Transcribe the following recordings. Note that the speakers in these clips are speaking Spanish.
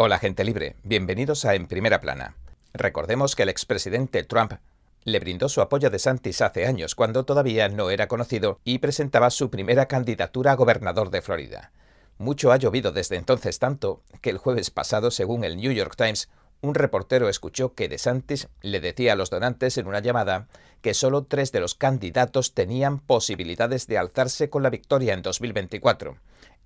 Hola gente libre, bienvenidos a En Primera Plana. Recordemos que el expresidente Trump le brindó su apoyo de Santis hace años, cuando todavía no era conocido y presentaba su primera candidatura a gobernador de Florida. Mucho ha llovido desde entonces tanto que el jueves pasado, según el New York Times, un reportero escuchó que DeSantis le decía a los donantes en una llamada que solo tres de los candidatos tenían posibilidades de alzarse con la victoria en 2024,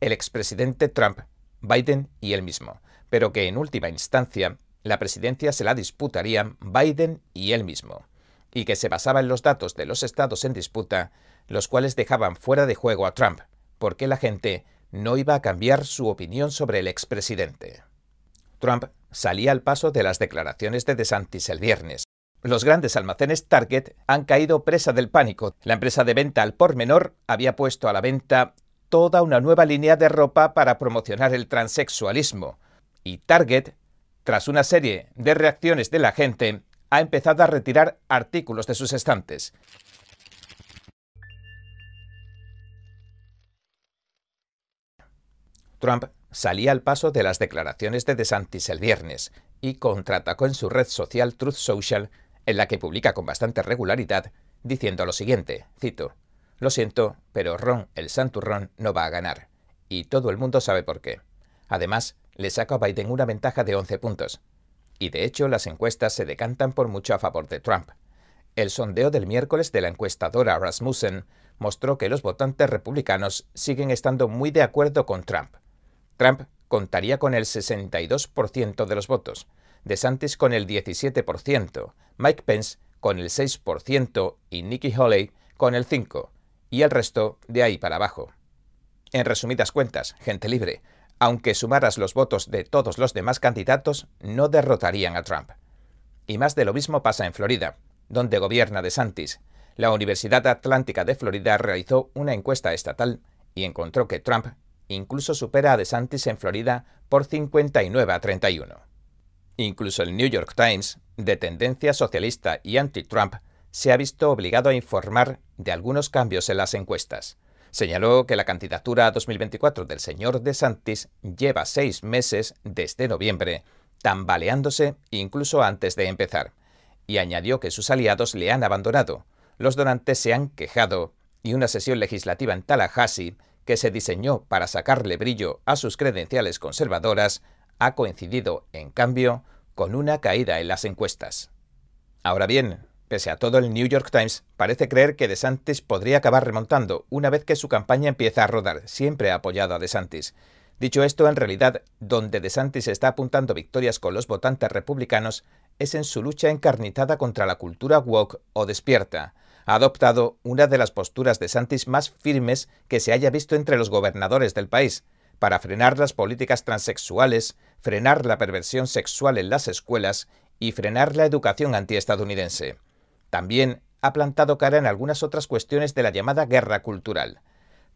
el expresidente Trump, Biden y él mismo pero que en última instancia la presidencia se la disputarían Biden y él mismo, y que se basaba en los datos de los estados en disputa, los cuales dejaban fuera de juego a Trump, porque la gente no iba a cambiar su opinión sobre el expresidente. Trump salía al paso de las declaraciones de DeSantis el viernes. Los grandes almacenes Target han caído presa del pánico. La empresa de venta al por menor había puesto a la venta toda una nueva línea de ropa para promocionar el transexualismo, y Target, tras una serie de reacciones de la gente, ha empezado a retirar artículos de sus estantes. Trump salía al paso de las declaraciones de DeSantis el viernes y contraatacó en su red social Truth Social, en la que publica con bastante regularidad, diciendo lo siguiente, cito, Lo siento, pero Ron, el santurrón, no va a ganar. Y todo el mundo sabe por qué. Además, le saca a Biden una ventaja de 11 puntos. Y de hecho las encuestas se decantan por mucho a favor de Trump. El sondeo del miércoles de la encuestadora Rasmussen mostró que los votantes republicanos siguen estando muy de acuerdo con Trump. Trump contaría con el 62% de los votos, DeSantis con el 17%, Mike Pence con el 6% y Nikki Haley con el 5%, y el resto de ahí para abajo. En resumidas cuentas, gente libre, aunque sumaras los votos de todos los demás candidatos, no derrotarían a Trump. Y más de lo mismo pasa en Florida, donde gobierna DeSantis. La Universidad Atlántica de Florida realizó una encuesta estatal y encontró que Trump incluso supera a DeSantis en Florida por 59 a 31. Incluso el New York Times, de tendencia socialista y anti-Trump, se ha visto obligado a informar de algunos cambios en las encuestas. Señaló que la candidatura a 2024 del señor DeSantis lleva seis meses desde noviembre, tambaleándose incluso antes de empezar, y añadió que sus aliados le han abandonado, los donantes se han quejado, y una sesión legislativa en Tallahassee, que se diseñó para sacarle brillo a sus credenciales conservadoras, ha coincidido, en cambio, con una caída en las encuestas. Ahora bien, Pese a todo, el New York Times parece creer que DeSantis podría acabar remontando una vez que su campaña empieza a rodar, siempre apoyado a DeSantis. Dicho esto, en realidad, donde DeSantis está apuntando victorias con los votantes republicanos es en su lucha encarnizada contra la cultura woke o despierta. Ha adoptado una de las posturas de Santis más firmes que se haya visto entre los gobernadores del país, para frenar las políticas transexuales, frenar la perversión sexual en las escuelas y frenar la educación antiestadounidense. También ha plantado cara en algunas otras cuestiones de la llamada guerra cultural.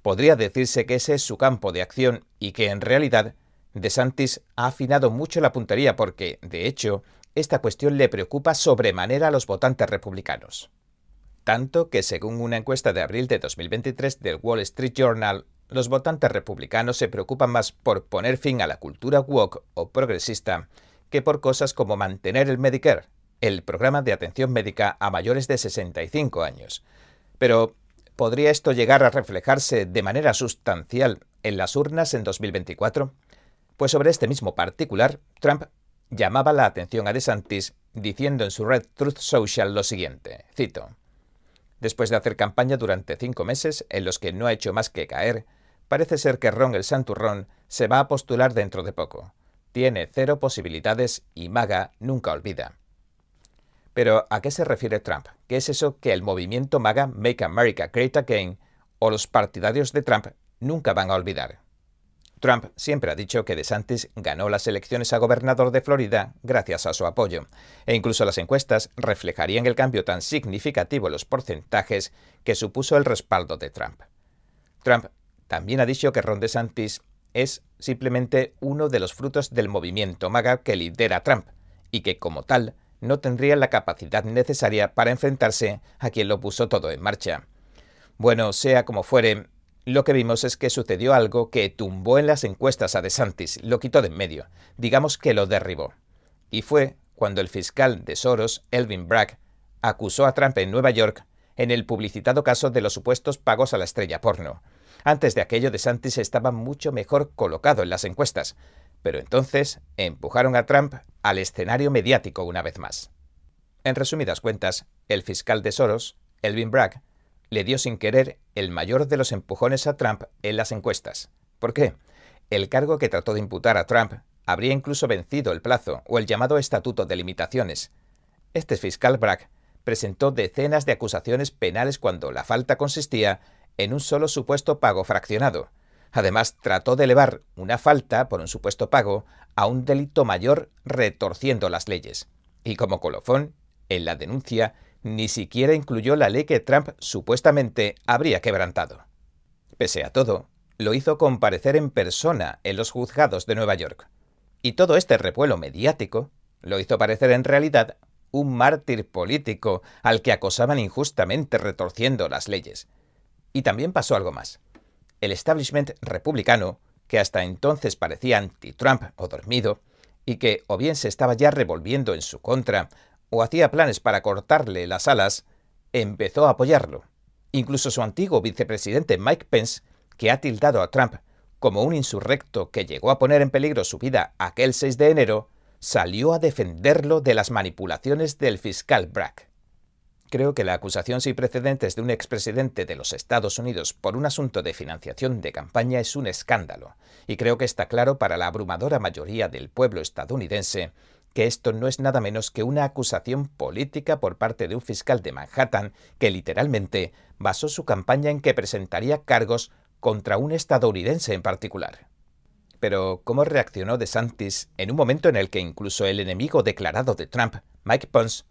Podría decirse que ese es su campo de acción y que en realidad DeSantis ha afinado mucho la puntería porque, de hecho, esta cuestión le preocupa sobremanera a los votantes republicanos. Tanto que, según una encuesta de abril de 2023 del Wall Street Journal, los votantes republicanos se preocupan más por poner fin a la cultura woke o progresista que por cosas como mantener el Medicare, el programa de atención médica a mayores de 65 años. Pero, ¿podría esto llegar a reflejarse de manera sustancial en las urnas en 2024? Pues sobre este mismo particular, Trump llamaba la atención a DeSantis diciendo en su red Truth Social lo siguiente, cito, Después de hacer campaña durante cinco meses en los que no ha hecho más que caer, parece ser que Ron el Santurrón se va a postular dentro de poco. Tiene cero posibilidades y Maga nunca olvida. Pero ¿a qué se refiere Trump? ¿Qué es eso que el movimiento MAGA, Make America Great Again, o los partidarios de Trump nunca van a olvidar? Trump siempre ha dicho que DeSantis ganó las elecciones a gobernador de Florida gracias a su apoyo, e incluso las encuestas reflejarían el cambio tan significativo en los porcentajes que supuso el respaldo de Trump. Trump también ha dicho que Ron DeSantis es simplemente uno de los frutos del movimiento MAGA que lidera Trump, y que como tal no tendría la capacidad necesaria para enfrentarse a quien lo puso todo en marcha. Bueno, sea como fuere, lo que vimos es que sucedió algo que tumbó en las encuestas a DeSantis, lo quitó de en medio, digamos que lo derribó. Y fue cuando el fiscal de Soros, Elvin Bragg, acusó a Trump en Nueva York en el publicitado caso de los supuestos pagos a la estrella porno. Antes de aquello, DeSantis estaba mucho mejor colocado en las encuestas, pero entonces empujaron a Trump al escenario mediático una vez más. En resumidas cuentas, el fiscal de Soros, Elvin Bragg, le dio sin querer el mayor de los empujones a Trump en las encuestas. ¿Por qué? El cargo que trató de imputar a Trump habría incluso vencido el plazo o el llamado Estatuto de Limitaciones. Este fiscal Bragg presentó decenas de acusaciones penales cuando la falta consistía en un solo supuesto pago fraccionado. Además, trató de elevar una falta por un supuesto pago a un delito mayor retorciendo las leyes. Y como colofón, en la denuncia ni siquiera incluyó la ley que Trump supuestamente habría quebrantado. Pese a todo, lo hizo comparecer en persona en los juzgados de Nueva York. Y todo este revuelo mediático lo hizo parecer en realidad un mártir político al que acosaban injustamente retorciendo las leyes. Y también pasó algo más. El establishment republicano, que hasta entonces parecía anti-Trump o dormido, y que o bien se estaba ya revolviendo en su contra o hacía planes para cortarle las alas, empezó a apoyarlo. Incluso su antiguo vicepresidente Mike Pence, que ha tildado a Trump como un insurrecto que llegó a poner en peligro su vida aquel 6 de enero, salió a defenderlo de las manipulaciones del fiscal Bragg. Creo que la acusación sin precedentes de un expresidente de los Estados Unidos por un asunto de financiación de campaña es un escándalo, y creo que está claro para la abrumadora mayoría del pueblo estadounidense que esto no es nada menos que una acusación política por parte de un fiscal de Manhattan que literalmente basó su campaña en que presentaría cargos contra un estadounidense en particular. Pero, ¿cómo reaccionó DeSantis en un momento en el que incluso el enemigo declarado de Trump, Mike Pence,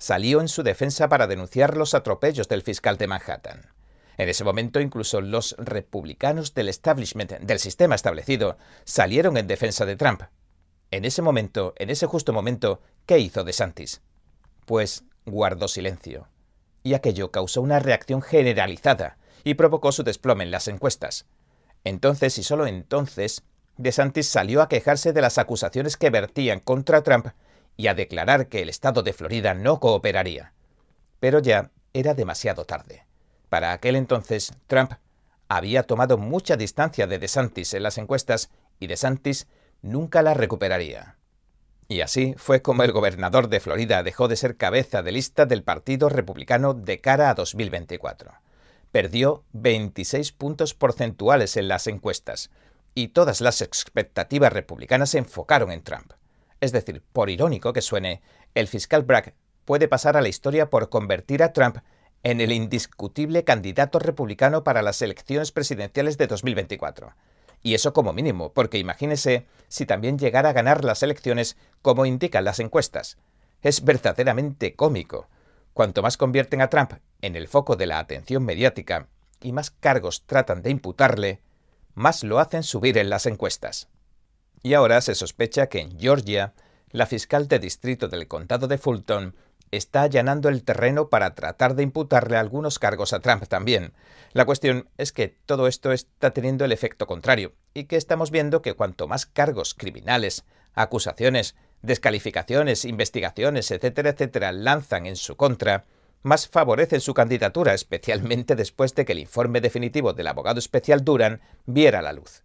salió en su defensa para denunciar los atropellos del fiscal de Manhattan? En ese momento incluso los republicanos del sistema establecido salieron en defensa de Trump, en ese momento, en ese justo momento, ¿qué hizo De Santis? Pues guardó silencio. Y aquello causó una reacción generalizada y provocó su desplome en las encuestas. Entonces, y solo entonces, De Santis salió a quejarse de las acusaciones que vertían contra Trump y a declarar que el estado de Florida no cooperaría. Pero ya era demasiado tarde. Para aquel entonces, Trump había tomado mucha distancia de DeSantis en las encuestas y DeSantis nunca la recuperaría. Y así fue como el gobernador de Florida dejó de ser cabeza de lista del Partido Republicano de cara a 2024. Perdió 26 puntos porcentuales en las encuestas, y todas las expectativas republicanas se enfocaron en Trump. Es decir, por irónico que suene, el fiscal Bragg puede pasar a la historia por convertir a Trump en el indiscutible candidato republicano para las elecciones presidenciales de 2024. Y eso como mínimo, porque imagínese si también llegara a ganar las elecciones como indican las encuestas. Es verdaderamente cómico. Cuanto más convierten a Trump en el foco de la atención mediática y más cargos tratan de imputarle, más lo hacen subir en las encuestas. Y ahora se sospecha que en Georgia, la fiscal de distrito del condado de Fulton está allanando el terreno para tratar de imputarle algunos cargos a Trump también. La cuestión es que todo esto está teniendo el efecto contrario, y que estamos viendo que cuanto más cargos criminales, acusaciones, descalificaciones, investigaciones, etcétera, etcétera, lanzan en su contra, más favorecen su candidatura, especialmente después de que el informe definitivo del abogado especial Duran viera la luz.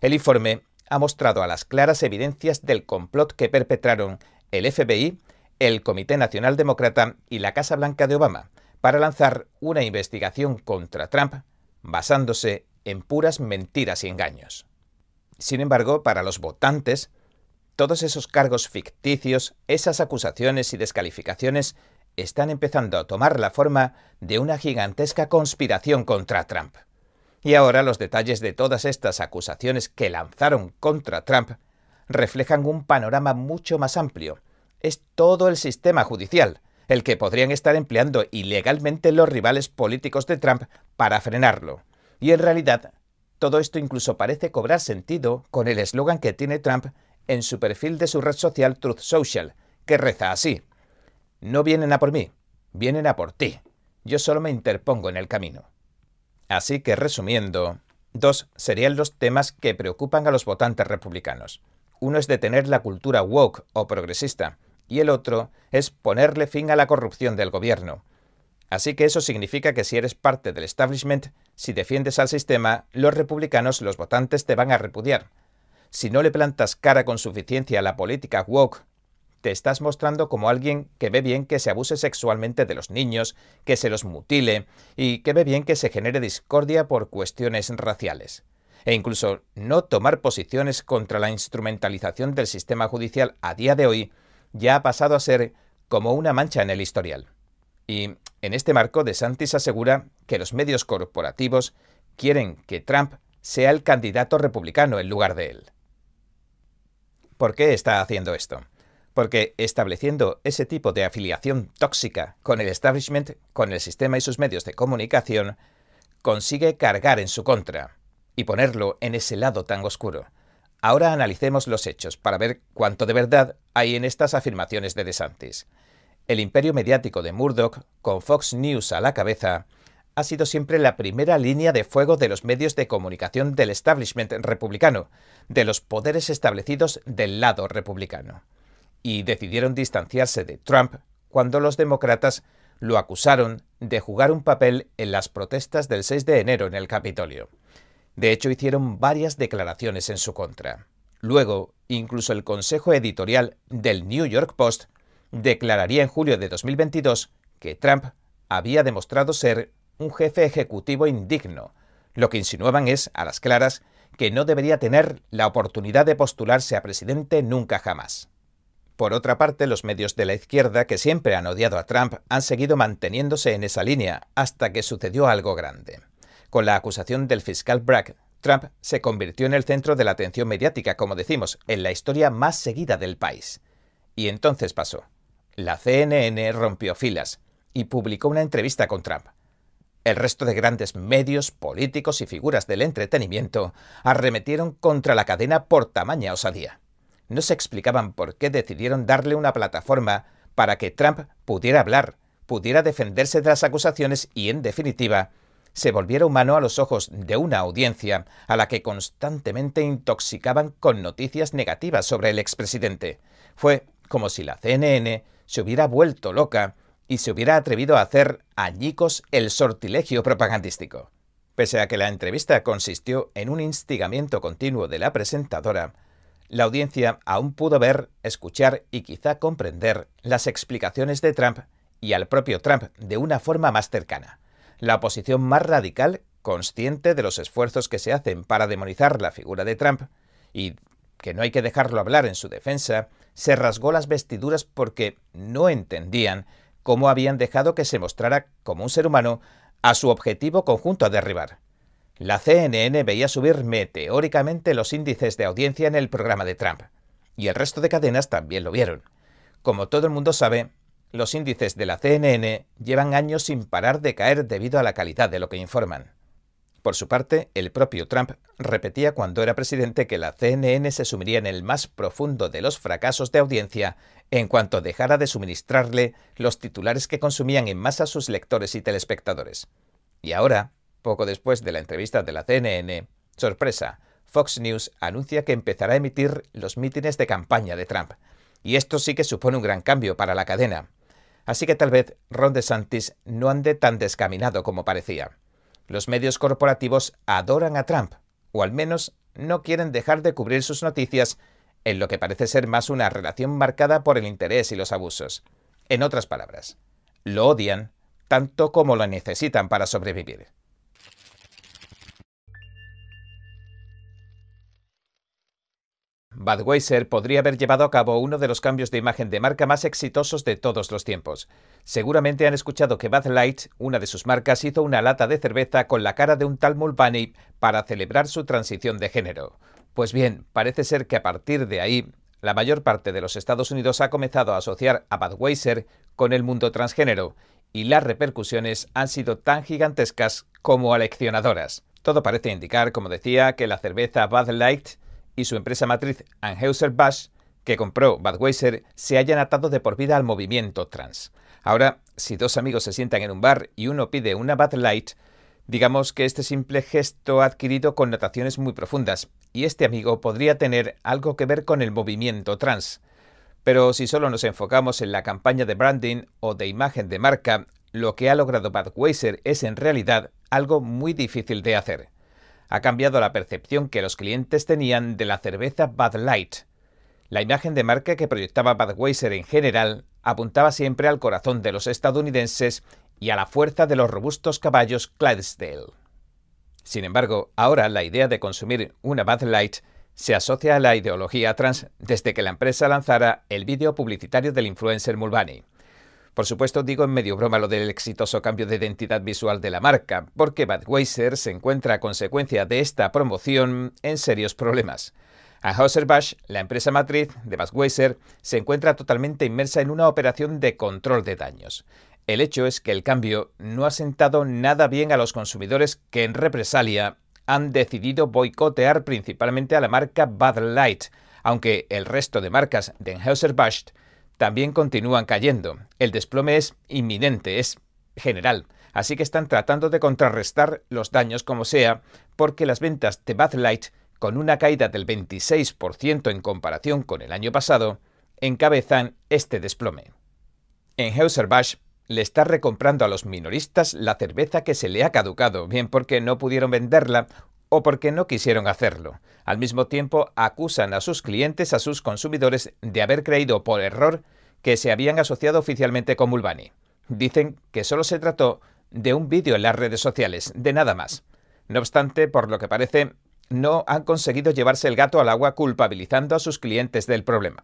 El informe ha mostrado a las claras evidencias del complot que perpetraron el FBI, el Comité Nacional Demócrata y la Casa Blanca de Obama para lanzar una investigación contra Trump basándose en puras mentiras y engaños. Sin embargo, para los votantes, todos esos cargos ficticios, esas acusaciones y descalificaciones están empezando a tomar la forma de una gigantesca conspiración contra Trump. Y ahora los detalles de todas estas acusaciones que lanzaron contra Trump reflejan un panorama mucho más amplio, es todo el sistema judicial, el que podrían estar empleando ilegalmente los rivales políticos de Trump para frenarlo. Y en realidad, todo esto incluso parece cobrar sentido con el eslogan que tiene Trump en su perfil de su red social Truth Social, que reza así. No vienen a por mí, vienen a por ti. Yo solo me interpongo en el camino. Así que resumiendo, Dos serían los temas que preocupan a los votantes republicanos. Uno es detener la cultura woke o progresista, y el otro es ponerle fin a la corrupción del gobierno. Así que eso significa que si eres parte del establishment, si defiendes al sistema, los republicanos, los votantes, te van a repudiar. Si no le plantas cara con suficiencia a la política woke, te estás mostrando como alguien que ve bien que se abuse sexualmente de los niños, que se los mutile y que ve bien que se genere discordia por cuestiones raciales. E incluso no tomar posiciones contra la instrumentalización del sistema judicial a día de hoy ya ha pasado a ser como una mancha en el historial. Y en este marco, DeSantis asegura que los medios corporativos quieren que Trump sea el candidato republicano en lugar de él. ¿Por qué está haciendo esto? Porque estableciendo ese tipo de afiliación tóxica con el establishment, con el sistema y sus medios de comunicación, consigue cargar en su contra y ponerlo en ese lado tan oscuro. Ahora analicemos los hechos para ver cuánto de verdad hay en estas afirmaciones de DeSantis. El imperio mediático de Murdoch, con Fox News a la cabeza, ha sido siempre la primera línea de fuego de los medios de comunicación del establishment republicano, de los poderes establecidos del lado republicano. Y decidieron distanciarse de Trump cuando los demócratas lo acusaron de jugar un papel en las protestas del 6 de enero en el Capitolio. De hecho, hicieron varias declaraciones en su contra. Luego, incluso el consejo editorial del New York Post declararía en julio de 2022 que Trump había demostrado ser un jefe ejecutivo indigno. Lo que insinuaban es, a las claras, que no debería tener la oportunidad de postularse a presidente nunca jamás. Por otra parte, los medios de la izquierda, que siempre han odiado a Trump, han seguido manteniéndose en esa línea hasta que sucedió algo grande. Con la acusación del fiscal Bragg, Trump se convirtió en el centro de la atención mediática, como decimos, en la historia más seguida del país. Y entonces pasó. La CNN rompió filas y publicó una entrevista con Trump. El resto de grandes medios, políticos y figuras del entretenimiento arremetieron contra la cadena por tamaña osadía. No se explicaban por qué decidieron darle una plataforma para que Trump pudiera hablar, pudiera defenderse de las acusaciones y, en definitiva, se volviera humano a los ojos de una audiencia a la que constantemente intoxicaban con noticias negativas sobre el expresidente. Fue como si la CNN se hubiera vuelto loca y se hubiera atrevido a hacer añicos el sortilegio propagandístico. Pese a que la entrevista consistió en un instigamiento continuo de la presentadora, la audiencia aún pudo ver, escuchar y quizá comprender las explicaciones de Trump y al propio Trump de una forma más cercana. La oposición más radical, consciente de los esfuerzos que se hacen para demonizar la figura de Trump y que no hay que dejarlo hablar en su defensa, se rasgó las vestiduras porque no entendían cómo habían dejado que se mostrara como un ser humano a su objetivo conjunto a derribar. La CNN veía subir meteóricamente los índices de audiencia en el programa de Trump, y el resto de cadenas también lo vieron. Como todo el mundo sabe, los índices de la CNN llevan años sin parar de caer debido a la calidad de lo que informan. Por su parte, el propio Trump repetía cuando era presidente que la CNN se sumiría en el más profundo de los fracasos de audiencia en cuanto dejara de suministrarle los titulares que consumían en masa sus lectores y telespectadores. Y ahora, poco después de la entrevista de la CNN, sorpresa, Fox News anuncia que empezará a emitir los mítines de campaña de Trump. Y esto sí que supone un gran cambio para la cadena. Así que tal vez Ron DeSantis no ande tan descaminado como parecía. Los medios corporativos adoran a Trump, o al menos no quieren dejar de cubrir sus noticias en lo que parece ser más una relación marcada por el interés y los abusos. En otras palabras, lo odian tanto como lo necesitan para sobrevivir. Budweiser podría haber llevado a cabo uno de los cambios de imagen de marca más exitosos de todos los tiempos. Seguramente han escuchado que Bud Light, una de sus marcas, hizo una lata de cerveza con la cara de un tal Mulvaney para celebrar su transición de género. Pues bien, parece ser que a partir de ahí, la mayor parte de los Estados Unidos ha comenzado a asociar a Budweiser con el mundo transgénero, y las repercusiones han sido tan gigantescas como aleccionadoras. Todo parece indicar, como decía, que la cerveza Bud Light y su empresa matriz Anheuser-Busch, que compró Budweiser, se hayan atado de por vida al movimiento trans. Ahora, si dos amigos se sientan en un bar y uno pide una Bud Light, Digamos que este simple gesto ha adquirido connotaciones muy profundas, y este amigo podría tener algo que ver con el movimiento trans. Pero si solo nos enfocamos en la campaña de branding o de imagen de marca, lo que ha logrado Budweiser es en realidad algo muy difícil de hacer. Ha cambiado la percepción que los clientes tenían de la cerveza Bud Light. La imagen de marca que proyectaba Budweiser en general apuntaba siempre al corazón de los estadounidenses y a la fuerza de los robustos caballos Clydesdale. Sin embargo, ahora la idea de consumir una Bud Light se asocia a la ideología trans desde que la empresa lanzara el vídeo publicitario del influencer Mulvaney. Por supuesto, digo en medio broma lo del exitoso cambio de identidad visual de la marca, porque Budweiser se encuentra a consecuencia de esta promoción en serios problemas. Anheuser-Busch, la empresa matriz de Budweiser, se encuentra totalmente inmersa en una operación de control de daños. El hecho es que el cambio no ha sentado nada bien a los consumidores que en represalia han decidido boicotear principalmente a la marca Bud Light, aunque el resto de marcas de Anheuser-Busch también continúan cayendo. El desplome es inminente, es general. Así que están tratando de contrarrestar los daños como sea, porque las ventas de Bud Light, con una caída del 26% en comparación con el año pasado, encabezan este desplome. En Busch le está recomprando a los minoristas la cerveza que se le ha caducado, bien porque no pudieron venderla o porque no quisieron hacerlo. Al mismo tiempo, acusan a sus clientes, a sus consumidores, de haber creído por error que se habían asociado oficialmente con Mulvani. Dicen que solo se trató de un vídeo en las redes sociales, de nada más. No obstante, por lo que parece, no han conseguido llevarse el gato al agua culpabilizando a sus clientes del problema.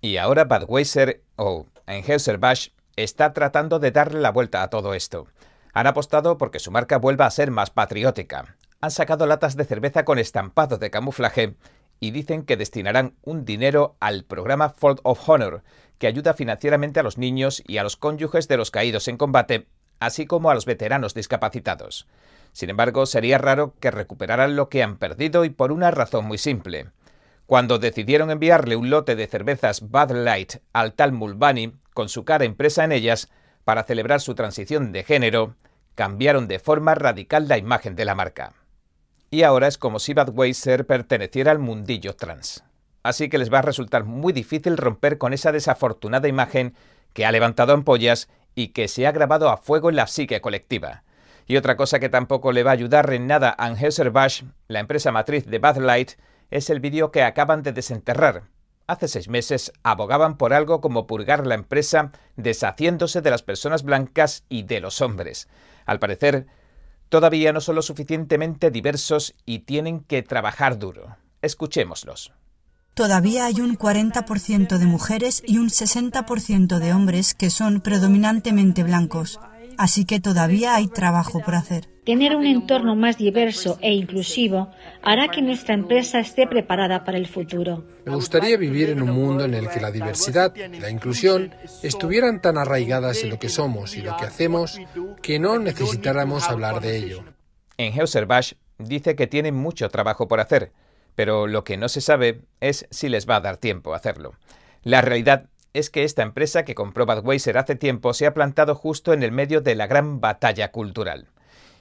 Y ahora Budweiser o Anheuser-Busch está tratando de darle la vuelta a todo esto. Han apostado porque su marca vuelva a ser más patriótica han sacado latas de cerveza con estampado de camuflaje y dicen que destinarán un dinero al programa Fold of Honor, que ayuda financieramente a los niños y a los cónyuges de los caídos en combate, así como a los veteranos discapacitados. Sin embargo, sería raro que recuperaran lo que han perdido y por una razón muy simple. Cuando decidieron enviarle un lote de cervezas Bud Light al tal Mulvaney, con su cara impresa en ellas, para celebrar su transición de género, cambiaron de forma radical la imagen de la marca y ahora es como si Budweiser perteneciera al mundillo trans. Así que les va a resultar muy difícil romper con esa desafortunada imagen que ha levantado ampollas y que se ha grabado a fuego en la psique colectiva. Y otra cosa que tampoco le va a ayudar en nada a Anheuser-Busch, la empresa matriz de Bud Light, es el vídeo que acaban de desenterrar. Hace seis meses abogaban por algo como purgar la empresa deshaciéndose de las personas blancas y de los hombres. Al parecer, todavía no son lo suficientemente diversos y tienen que trabajar duro. Escuchémoslos. Todavía hay un 40% de mujeres y un 60% de hombres que son predominantemente blancos. Así que todavía hay trabajo por hacer. Tener un entorno más diverso e inclusivo hará que nuestra empresa esté preparada para el futuro. Me gustaría vivir en un mundo en el que la diversidad y la inclusión estuvieran tan arraigadas en lo que somos y lo que hacemos que no necesitáramos hablar de ello. En Heuserbash dice que tienen mucho trabajo por hacer, pero lo que no se sabe es si les va a dar tiempo a hacerlo. La realidad es que esta empresa que compró Budweiser hace tiempo se ha plantado justo en el medio de la gran batalla cultural.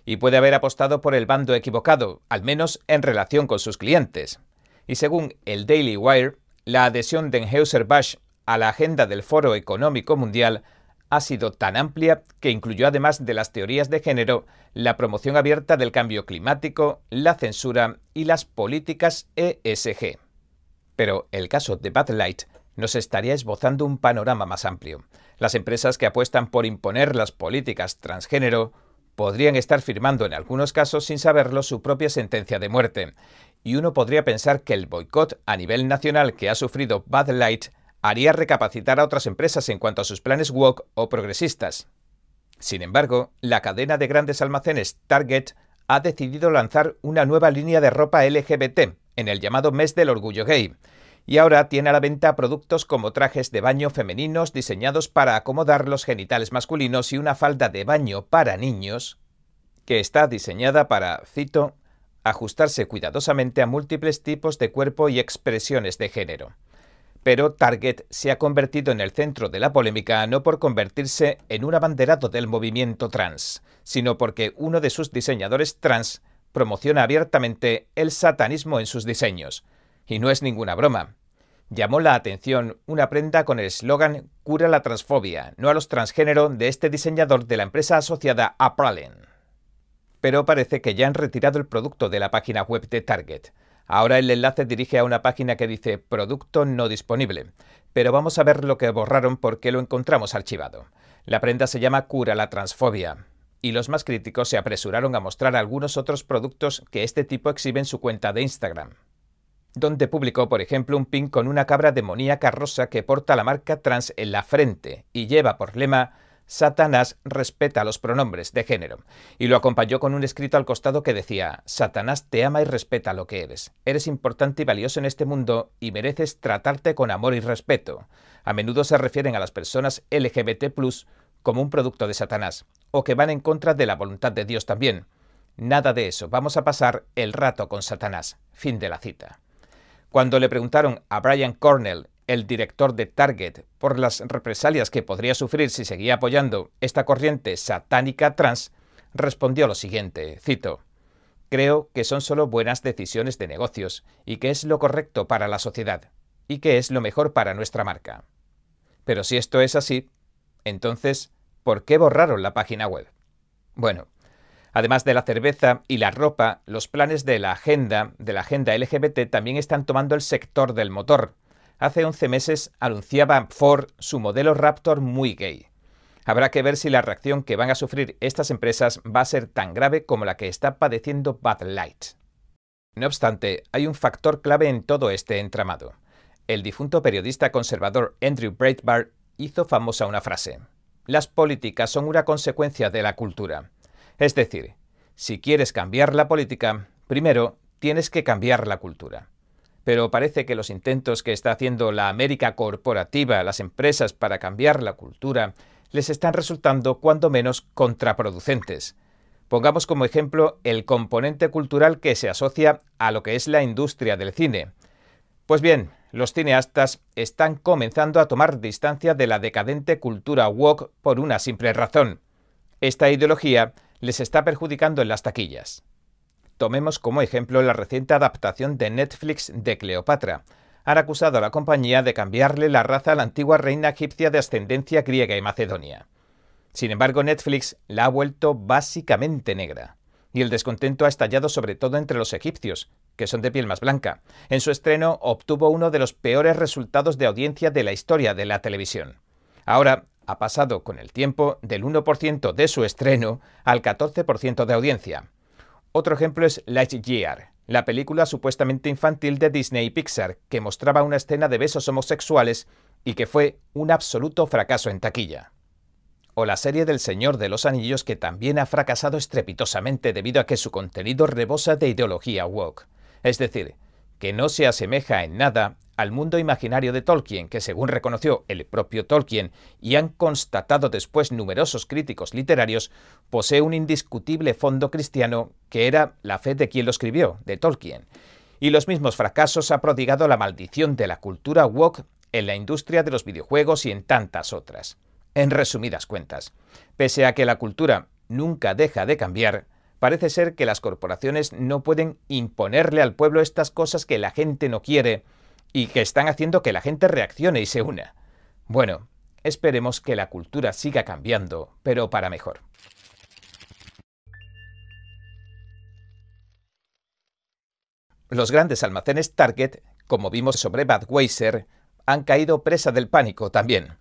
Y puede haber apostado por el bando equivocado, al menos en relación con sus clientes. Y según el Daily Wire, la adhesión de Anheuser-Busch a la agenda del Foro Económico Mundial ha sido tan amplia que incluyó además de las teorías de género, la promoción abierta del cambio climático, la censura y las políticas ESG. Pero el caso de Bud Light nos estaría esbozando un panorama más amplio. Las empresas que apuestan por imponer las políticas transgénero podrían estar firmando en algunos casos sin saberlo su propia sentencia de muerte. Y uno podría pensar que el boicot a nivel nacional que ha sufrido Bud Light haría recapacitar a otras empresas en cuanto a sus planes woke o progresistas. Sin embargo, la cadena de grandes almacenes Target ha decidido lanzar una nueva línea de ropa LGBT en el llamado mes del orgullo gay y ahora tiene a la venta productos como trajes de baño femeninos diseñados para acomodar los genitales masculinos y una falda de baño para niños que está diseñada para, cito, ajustarse cuidadosamente a múltiples tipos de cuerpo y expresiones de género. Pero Target se ha convertido en el centro de la polémica no por convertirse en un abanderado del movimiento trans, sino porque uno de sus diseñadores trans promociona abiertamente el satanismo en sus diseños. Y no es ninguna broma. Llamó la atención una prenda con el eslogan Cura la transfobia, no a los transgénero de este diseñador de la empresa asociada a Pralin. Pero parece que ya han retirado el producto de la página web de Target. Ahora el enlace dirige a una página que dice Producto no disponible. Pero vamos a ver lo que borraron porque lo encontramos archivado. La prenda se llama Cura la transfobia. Y los más críticos se apresuraron a mostrar algunos otros productos que este tipo exhibe en su cuenta de Instagram donde publicó, por ejemplo, un pin con una cabra demoníaca rosa que porta la marca trans en la frente y lleva por lema Satanás respeta los pronombres de género, y lo acompañó con un escrito al costado que decía Satanás te ama y respeta lo que eres. Eres importante y valioso en este mundo y mereces tratarte con amor y respeto. A menudo se refieren a las personas LGBT como un producto de Satanás, o que van en contra de la voluntad de Dios también. Nada de eso, vamos a pasar el rato con Satanás. Fin de la cita. Cuando le preguntaron a Brian Cornell, el director de Target, por las represalias que podría sufrir si seguía apoyando esta corriente satánica trans, respondió lo siguiente, cito, Creo que son solo buenas decisiones de negocios y que es lo correcto para la sociedad y que es lo mejor para nuestra marca. Pero si esto es así, entonces, ¿por qué borraron la página web? Bueno, Además de la cerveza y la ropa, los planes de la agenda, de la agenda LGBT también están tomando el sector del motor. Hace 11 meses anunciaba Ford su modelo Raptor muy gay. Habrá que ver si la reacción que van a sufrir estas empresas va a ser tan grave como la que está padeciendo Bud Light. No obstante, hay un factor clave en todo este entramado. El difunto periodista conservador Andrew Breitbart hizo famosa una frase. Las políticas son una consecuencia de la cultura. Es decir, si quieres cambiar la política, primero tienes que cambiar la cultura. Pero parece que los intentos que está haciendo la América corporativa, las empresas para cambiar la cultura, les están resultando cuando menos contraproducentes. Pongamos como ejemplo el componente cultural que se asocia a lo que es la industria del cine. Pues bien, los cineastas están comenzando a tomar distancia de la decadente cultura woke por una simple razón. Esta ideología les está perjudicando en las taquillas. Tomemos como ejemplo la reciente adaptación de Netflix de Cleopatra. Han acusado a la compañía de cambiarle la raza a la antigua reina egipcia de ascendencia griega y macedonia. Sin embargo, Netflix la ha vuelto básicamente negra. Y el descontento ha estallado sobre todo entre los egipcios, que son de piel más blanca. En su estreno obtuvo uno de los peores resultados de audiencia de la historia de la televisión. Ahora ha pasado con el tiempo del 1% de su estreno al 14% de audiencia. Otro ejemplo es Lightyear, la película supuestamente infantil de Disney y Pixar, que mostraba una escena de besos homosexuales y que fue un absoluto fracaso en taquilla. O la serie del Señor de los Anillos, que también ha fracasado estrepitosamente debido a que su contenido rebosa de ideología woke. Es decir, que no se asemeja en nada al mundo imaginario de Tolkien, que según reconoció el propio Tolkien y han constatado después numerosos críticos literarios, posee un indiscutible fondo cristiano que era la fe de quien lo escribió, de Tolkien. Y los mismos fracasos ha prodigado la maldición de la cultura woke en la industria de los videojuegos y en tantas otras. En resumidas cuentas, pese a que la cultura nunca deja de cambiar, parece ser que las corporaciones no pueden imponerle al pueblo estas cosas que la gente no quiere, y que están haciendo que la gente reaccione y se una. Bueno, esperemos que la cultura siga cambiando, pero para mejor. Los grandes almacenes Target, como vimos sobre Budweiser, han caído presa del pánico también.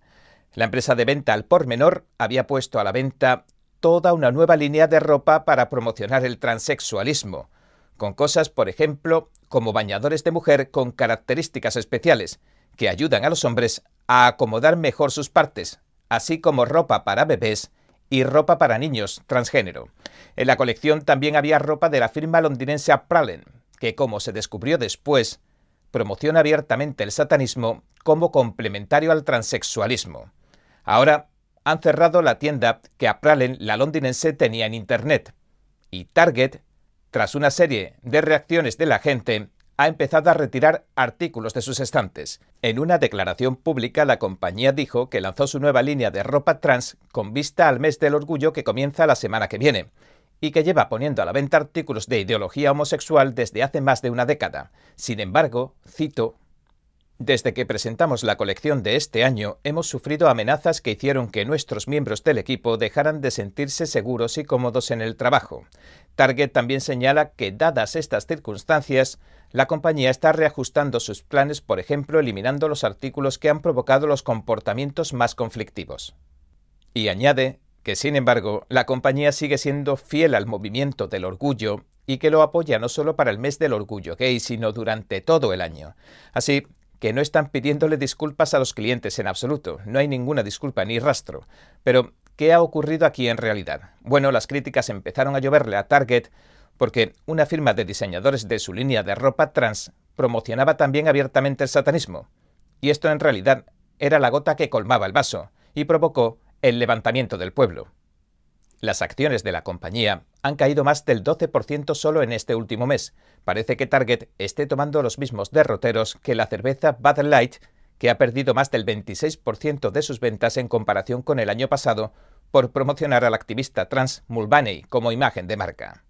La empresa de venta al por menor había puesto a la venta toda una nueva línea de ropa para promocionar el transexualismo, con cosas, por ejemplo, como bañadores de mujer con características especiales, que ayudan a los hombres a acomodar mejor sus partes, así como ropa para bebés y ropa para niños transgénero. En la colección también había ropa de la firma londinense Prallen, que como se descubrió después, promociona abiertamente el satanismo como complementario al transexualismo. Ahora han cerrado la tienda que Prallen, la londinense, tenía en Internet. Y Target tras una serie de reacciones de la gente, ha empezado a retirar artículos de sus estantes. En una declaración pública, la compañía dijo que lanzó su nueva línea de ropa trans con vista al mes del orgullo que comienza la semana que viene y que lleva poniendo a la venta artículos de ideología homosexual desde hace más de una década. Sin embargo, cito, desde que presentamos la colección de este año, hemos sufrido amenazas que hicieron que nuestros miembros del equipo dejaran de sentirse seguros y cómodos en el trabajo. Target también señala que, dadas estas circunstancias, la compañía está reajustando sus planes, por ejemplo, eliminando los artículos que han provocado los comportamientos más conflictivos. Y añade que, sin embargo, la compañía sigue siendo fiel al movimiento del orgullo y que lo apoya no solo para el mes del orgullo gay, sino durante todo el año. Así que no están pidiéndole disculpas a los clientes en absoluto, no hay ninguna disculpa ni rastro. Pero, ¿qué ha ocurrido aquí en realidad? Bueno, las críticas empezaron a lloverle a Target porque una firma de diseñadores de su línea de ropa trans promocionaba también abiertamente el satanismo. Y esto en realidad era la gota que colmaba el vaso y provocó el levantamiento del pueblo. Las acciones de la compañía han caído más del 12% solo en este último mes. Parece que Target esté tomando los mismos derroteros que la cerveza Bud Light, que ha perdido más del 26% de sus ventas en comparación con el año pasado por promocionar al activista trans Mulvaney como imagen de marca.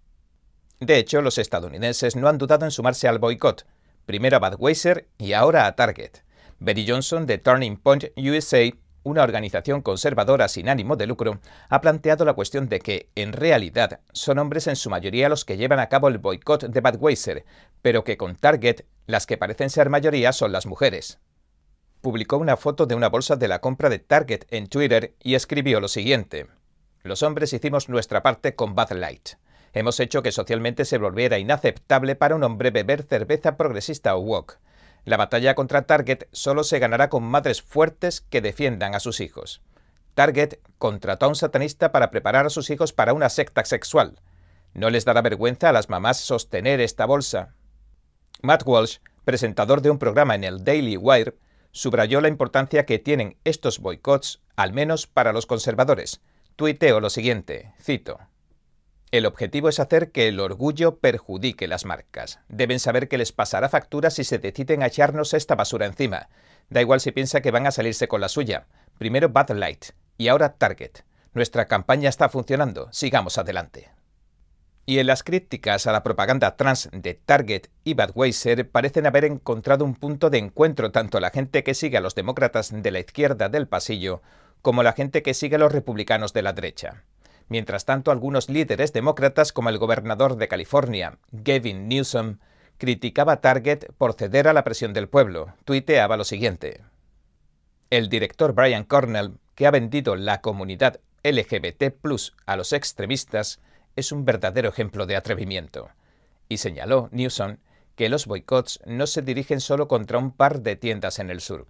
De hecho, los estadounidenses no han dudado en sumarse al boicot, primero a Budweiser y ahora a Target. Betty Johnson de Turning Point USA, una organización conservadora sin ánimo de lucro, ha planteado la cuestión de que, en realidad, son hombres en su mayoría los que llevan a cabo el boicot de Budweiser, pero que con Target las que parecen ser mayoría son las mujeres. Publicó una foto de una bolsa de la compra de Target en Twitter y escribió lo siguiente. Los hombres hicimos nuestra parte con Bud Light. Hemos hecho que socialmente se volviera inaceptable para un hombre beber cerveza progresista o wok. La batalla contra Target solo se ganará con madres fuertes que defiendan a sus hijos. Target contrató a un satanista para preparar a sus hijos para una secta sexual. No les dará vergüenza a las mamás sostener esta bolsa. Matt Walsh, presentador de un programa en el Daily Wire, subrayó la importancia que tienen estos boicots, al menos para los conservadores. Tuiteo lo siguiente, cito. El objetivo es hacer que el orgullo perjudique las marcas. Deben saber que les pasará factura si se deciden a echarnos esta basura encima. Da igual si piensa que van a salirse con la suya. Primero Bud Light y ahora Target. Nuestra campaña está funcionando. Sigamos adelante. Y en las críticas a la propaganda trans de Target y Budweiser parecen haber encontrado un punto de encuentro tanto la gente que sigue a los demócratas de la izquierda del pasillo como la gente que sigue a los republicanos de la derecha. Mientras tanto, algunos líderes demócratas, como el gobernador de California, Gavin Newsom, criticaba a Target por ceder a la presión del pueblo. Tuiteaba lo siguiente. El director Brian Cornell, que ha vendido la comunidad LGBT a los extremistas, es un verdadero ejemplo de atrevimiento. Y señaló Newsom que los boicots no se dirigen solo contra un par de tiendas en el sur.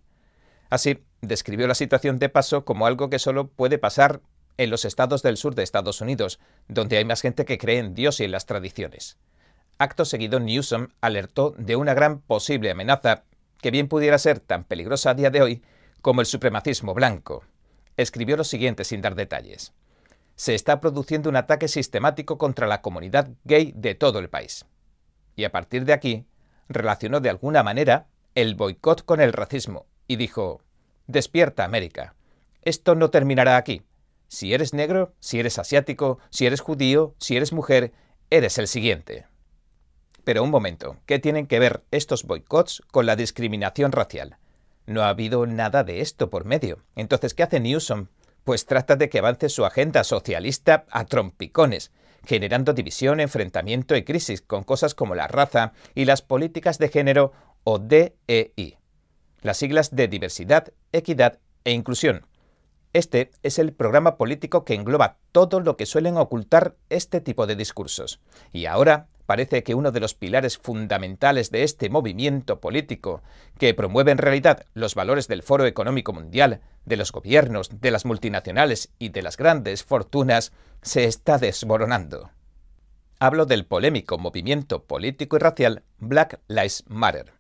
Así, describió la situación de paso como algo que solo puede pasar en los estados del sur de Estados Unidos, donde hay más gente que cree en Dios y en las tradiciones. Acto seguido, Newsom alertó de una gran posible amenaza que bien pudiera ser tan peligrosa a día de hoy como el supremacismo blanco. Escribió lo siguiente sin dar detalles. Se está produciendo un ataque sistemático contra la comunidad gay de todo el país. Y a partir de aquí, relacionó de alguna manera el boicot con el racismo y dijo, Despierta América. Esto no terminará aquí. Si eres negro, si eres asiático, si eres judío, si eres mujer, eres el siguiente. Pero un momento, ¿qué tienen que ver estos boicots con la discriminación racial? No ha habido nada de esto por medio. Entonces, ¿qué hace Newsom? Pues trata de que avance su agenda socialista a trompicones, generando división, enfrentamiento y crisis con cosas como la raza y las políticas de género o DEI, las siglas de diversidad, equidad e inclusión, este es el programa político que engloba todo lo que suelen ocultar este tipo de discursos. Y ahora parece que uno de los pilares fundamentales de este movimiento político, que promueve en realidad los valores del Foro Económico Mundial, de los gobiernos, de las multinacionales y de las grandes fortunas, se está desmoronando. Hablo del polémico movimiento político y racial Black Lives Matter,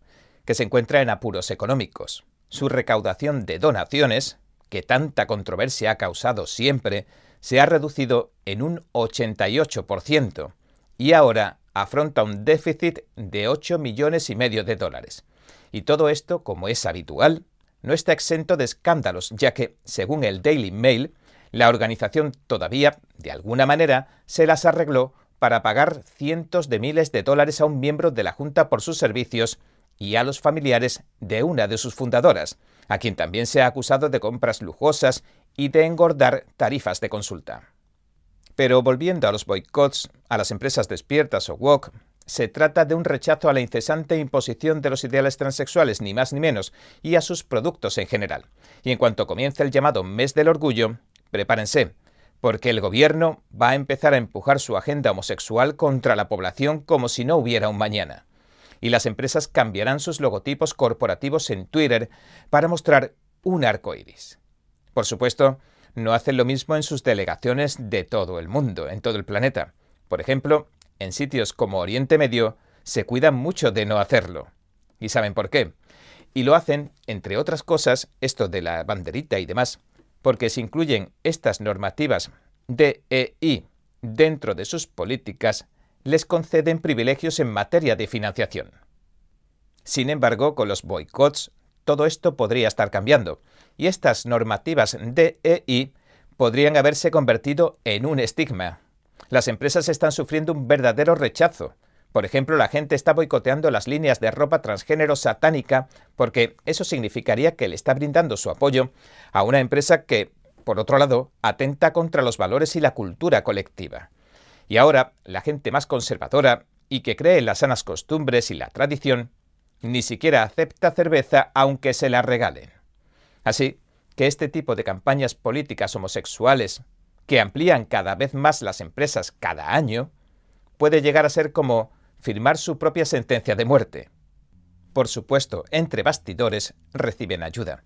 que se encuentra en apuros económicos. Su recaudación de donaciones, que tanta controversia ha causado siempre, se ha reducido en un 88% y ahora afronta un déficit de 8 millones y medio de dólares. Y todo esto, como es habitual, no está exento de escándalos, ya que, según el Daily Mail, la organización todavía, de alguna manera, se las arregló para pagar cientos de miles de dólares a un miembro de la Junta por sus servicios y a los familiares de una de sus fundadoras, a quien también se ha acusado de compras lujosas y de engordar tarifas de consulta. Pero volviendo a los boicots, a las empresas despiertas o woke, se trata de un rechazo a la incesante imposición de los ideales transexuales, ni más ni menos, y a sus productos en general. Y en cuanto comience el llamado Mes del Orgullo, prepárense, porque el gobierno va a empezar a empujar su agenda homosexual contra la población como si no hubiera un mañana. Y las empresas cambiarán sus logotipos corporativos en Twitter para mostrar un arco iris. Por supuesto, no hacen lo mismo en sus delegaciones de todo el mundo, en todo el planeta. Por ejemplo, en sitios como Oriente Medio se cuidan mucho de no hacerlo. ¿Y saben por qué? Y lo hacen, entre otras cosas, esto de la banderita y demás, porque si incluyen estas normativas DEI dentro de sus políticas, les conceden privilegios en materia de financiación. Sin embargo, con los boicots, todo esto podría estar cambiando, y estas normativas DEI podrían haberse convertido en un estigma. Las empresas están sufriendo un verdadero rechazo. Por ejemplo, la gente está boicoteando las líneas de ropa transgénero satánica porque eso significaría que le está brindando su apoyo a una empresa que, por otro lado, atenta contra los valores y la cultura colectiva. Y ahora, la gente más conservadora y que cree en las sanas costumbres y la tradición, ni siquiera acepta cerveza aunque se la regalen. Así que este tipo de campañas políticas homosexuales, que amplían cada vez más las empresas cada año, puede llegar a ser como firmar su propia sentencia de muerte. Por supuesto, entre bastidores reciben ayuda.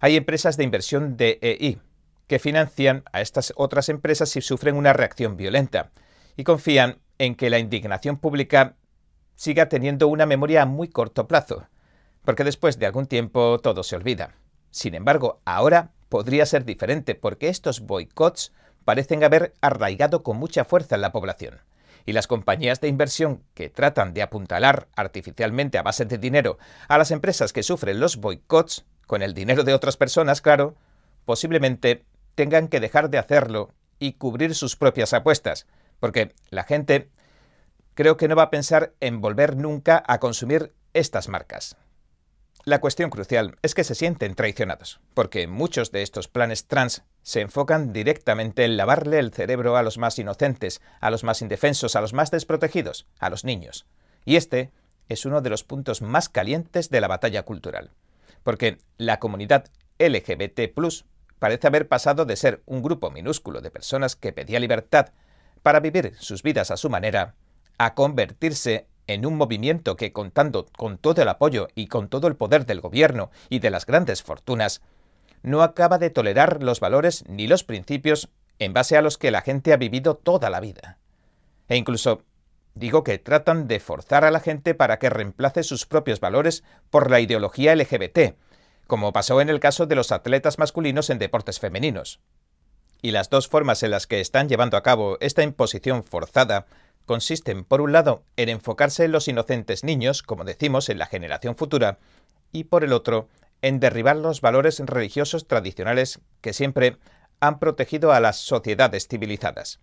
Hay empresas de inversión de EI que financian a estas otras empresas si sufren una reacción violenta y confían en que la indignación pública siga teniendo una memoria a muy corto plazo, porque después de algún tiempo todo se olvida. Sin embargo, ahora podría ser diferente porque estos boicots parecen haber arraigado con mucha fuerza en la población. Y las compañías de inversión que tratan de apuntalar artificialmente a base de dinero a las empresas que sufren los boicots, con el dinero de otras personas, claro, posiblemente tengan que dejar de hacerlo y cubrir sus propias apuestas, porque la gente creo que no va a pensar en volver nunca a consumir estas marcas. La cuestión crucial es que se sienten traicionados, porque muchos de estos planes trans se enfocan directamente en lavarle el cerebro a los más inocentes, a los más indefensos, a los más desprotegidos, a los niños. Y este es uno de los puntos más calientes de la batalla cultural, porque la comunidad LGBT parece haber pasado de ser un grupo minúsculo de personas que pedía libertad para vivir sus vidas a su manera, a convertirse en un movimiento que, contando con todo el apoyo y con todo el poder del gobierno y de las grandes fortunas, no acaba de tolerar los valores ni los principios en base a los que la gente ha vivido toda la vida. E incluso digo que tratan de forzar a la gente para que reemplace sus propios valores por la ideología LGBT, como pasó en el caso de los atletas masculinos en deportes femeninos. Y las dos formas en las que están llevando a cabo esta imposición forzada consisten, por un lado, en enfocarse en los inocentes niños, como decimos, en la generación futura, y por el otro, en derribar los valores religiosos tradicionales que siempre han protegido a las sociedades civilizadas.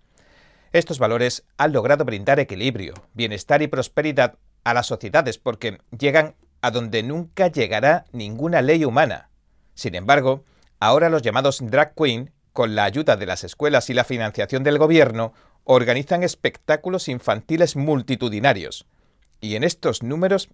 Estos valores han logrado brindar equilibrio, bienestar y prosperidad a las sociedades porque llegan a donde nunca llegará ninguna ley humana. Sin embargo, ahora los llamados drag queen, con la ayuda de las escuelas y la financiación del gobierno, organizan espectáculos infantiles multitudinarios. Y en estos números,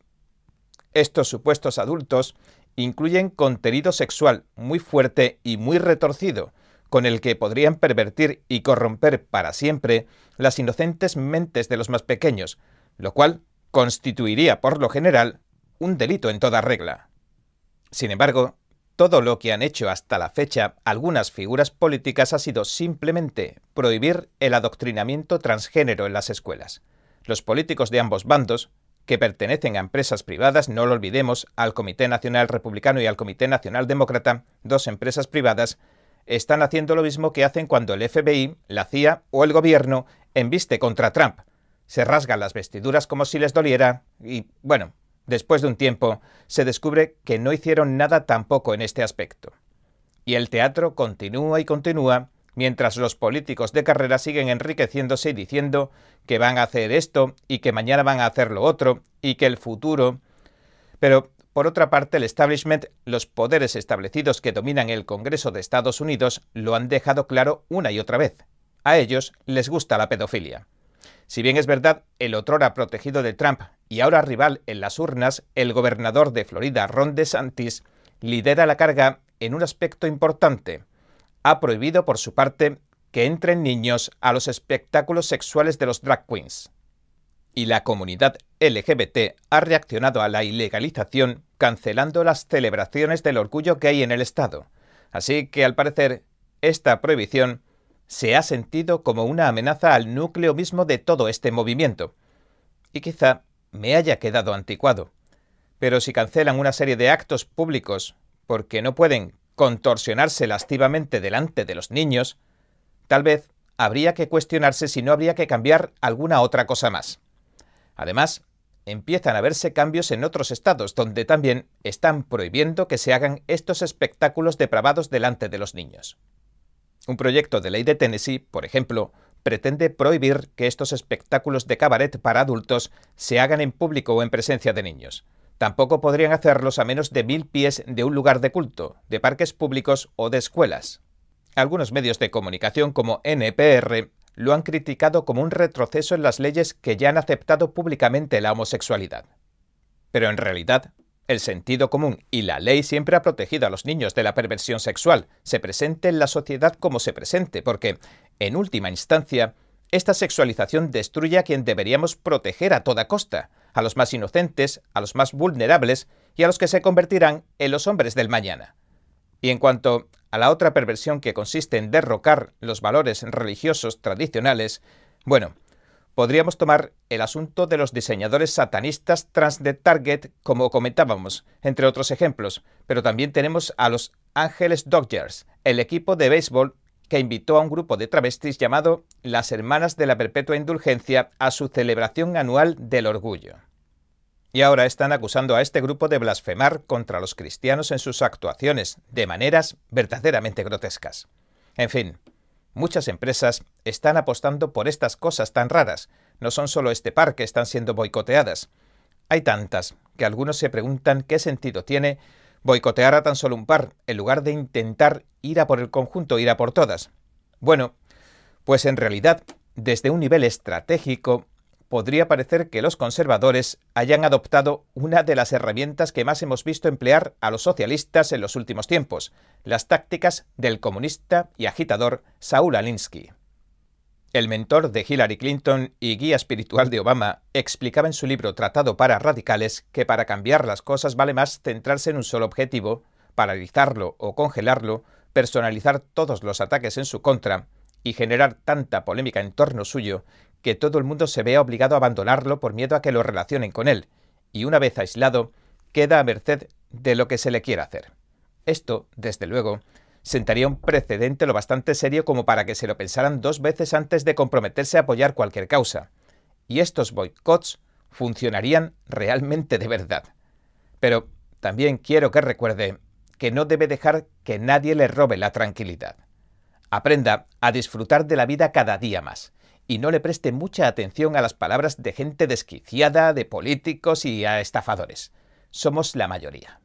estos supuestos adultos incluyen contenido sexual muy fuerte y muy retorcido, con el que podrían pervertir y corromper para siempre las inocentes mentes de los más pequeños, lo cual constituiría por lo general un delito en toda regla. Sin embargo, todo lo que han hecho hasta la fecha algunas figuras políticas ha sido simplemente prohibir el adoctrinamiento transgénero en las escuelas. Los políticos de ambos bandos, que pertenecen a empresas privadas, no lo olvidemos, al Comité Nacional Republicano y al Comité Nacional Demócrata, dos empresas privadas, están haciendo lo mismo que hacen cuando el FBI, la CIA o el gobierno embiste contra Trump. se rasgan las vestiduras como si les doliera y, bueno, después de un tiempo, se descubre que no hicieron nada tampoco en este aspecto. Y el teatro continúa y continúa mientras los políticos de carrera siguen enriqueciéndose y diciendo que van a hacer esto y que mañana van a hacer lo otro y que el futuro... Pero, por otra parte, el establishment, los poderes establecidos que dominan el Congreso de Estados Unidos, lo han dejado claro una y otra vez. A ellos les gusta la pedofilia. Si bien es verdad, el otrora protegido de Trump y ahora rival en las urnas, el gobernador de Florida, Ron DeSantis, lidera la carga en un aspecto importante. Ha prohibido, por su parte, que entren niños a los espectáculos sexuales de los drag queens. Y la comunidad LGBT ha reaccionado a la ilegalización cancelando las celebraciones del orgullo que hay en el Estado. Así que, al parecer, esta prohibición se ha sentido como una amenaza al núcleo mismo de todo este movimiento. Y quizá me haya quedado anticuado. Pero si cancelan una serie de actos públicos porque no pueden contorsionarse lascivamente delante de los niños, tal vez habría que cuestionarse si no habría que cambiar alguna otra cosa más. Además, empiezan a verse cambios en otros estados donde también están prohibiendo que se hagan estos espectáculos depravados delante de los niños. Un proyecto de ley de Tennessee, por ejemplo, pretende prohibir que estos espectáculos de cabaret para adultos se hagan en público o en presencia de niños. Tampoco podrían hacerlos a menos de mil pies de un lugar de culto, de parques públicos o de escuelas. Algunos medios de comunicación como NPR lo han criticado como un retroceso en las leyes que ya han aceptado públicamente la homosexualidad. Pero en realidad, el sentido común y la ley siempre ha protegido a los niños de la perversión sexual, se presente en la sociedad como se presente, porque, en última instancia, esta sexualización destruye a quien deberíamos proteger a toda costa, a los más inocentes, a los más vulnerables y a los que se convertirán en los hombres del mañana. Y en cuanto a la otra perversión que consiste en derrocar los valores religiosos tradicionales, bueno, podríamos tomar el asunto de los diseñadores satanistas trans de Target, como comentábamos, entre otros ejemplos, pero también tenemos a los Ángeles Dodgers, el equipo de béisbol que invitó a un grupo de travestis llamado Las Hermanas de la Perpetua Indulgencia a su celebración anual del orgullo. Y ahora están acusando a este grupo de blasfemar contra los cristianos en sus actuaciones, de maneras verdaderamente grotescas. En fin, Muchas empresas están apostando por estas cosas tan raras. No son solo este par que están siendo boicoteadas. Hay tantas que algunos se preguntan qué sentido tiene boicotear a tan solo un par, en lugar de intentar ir a por el conjunto, ir a por todas. Bueno, pues en realidad, desde un nivel estratégico, podría parecer que los conservadores hayan adoptado una de las herramientas que más hemos visto emplear a los socialistas en los últimos tiempos, las tácticas del comunista y agitador Saúl Alinsky. El mentor de Hillary Clinton y guía espiritual de Obama explicaba en su libro Tratado para Radicales que para cambiar las cosas vale más centrarse en un solo objetivo, paralizarlo o congelarlo, personalizar todos los ataques en su contra y generar tanta polémica en torno suyo que todo el mundo se vea obligado a abandonarlo por miedo a que lo relacionen con él, y una vez aislado, queda a merced de lo que se le quiera hacer. Esto, desde luego, sentaría un precedente lo bastante serio como para que se lo pensaran dos veces antes de comprometerse a apoyar cualquier causa. Y estos boicots funcionarían realmente de verdad. Pero también quiero que recuerde que no debe dejar que nadie le robe la tranquilidad. Aprenda a disfrutar de la vida cada día más y no le preste mucha atención a las palabras de gente desquiciada, de políticos y a estafadores. Somos la mayoría.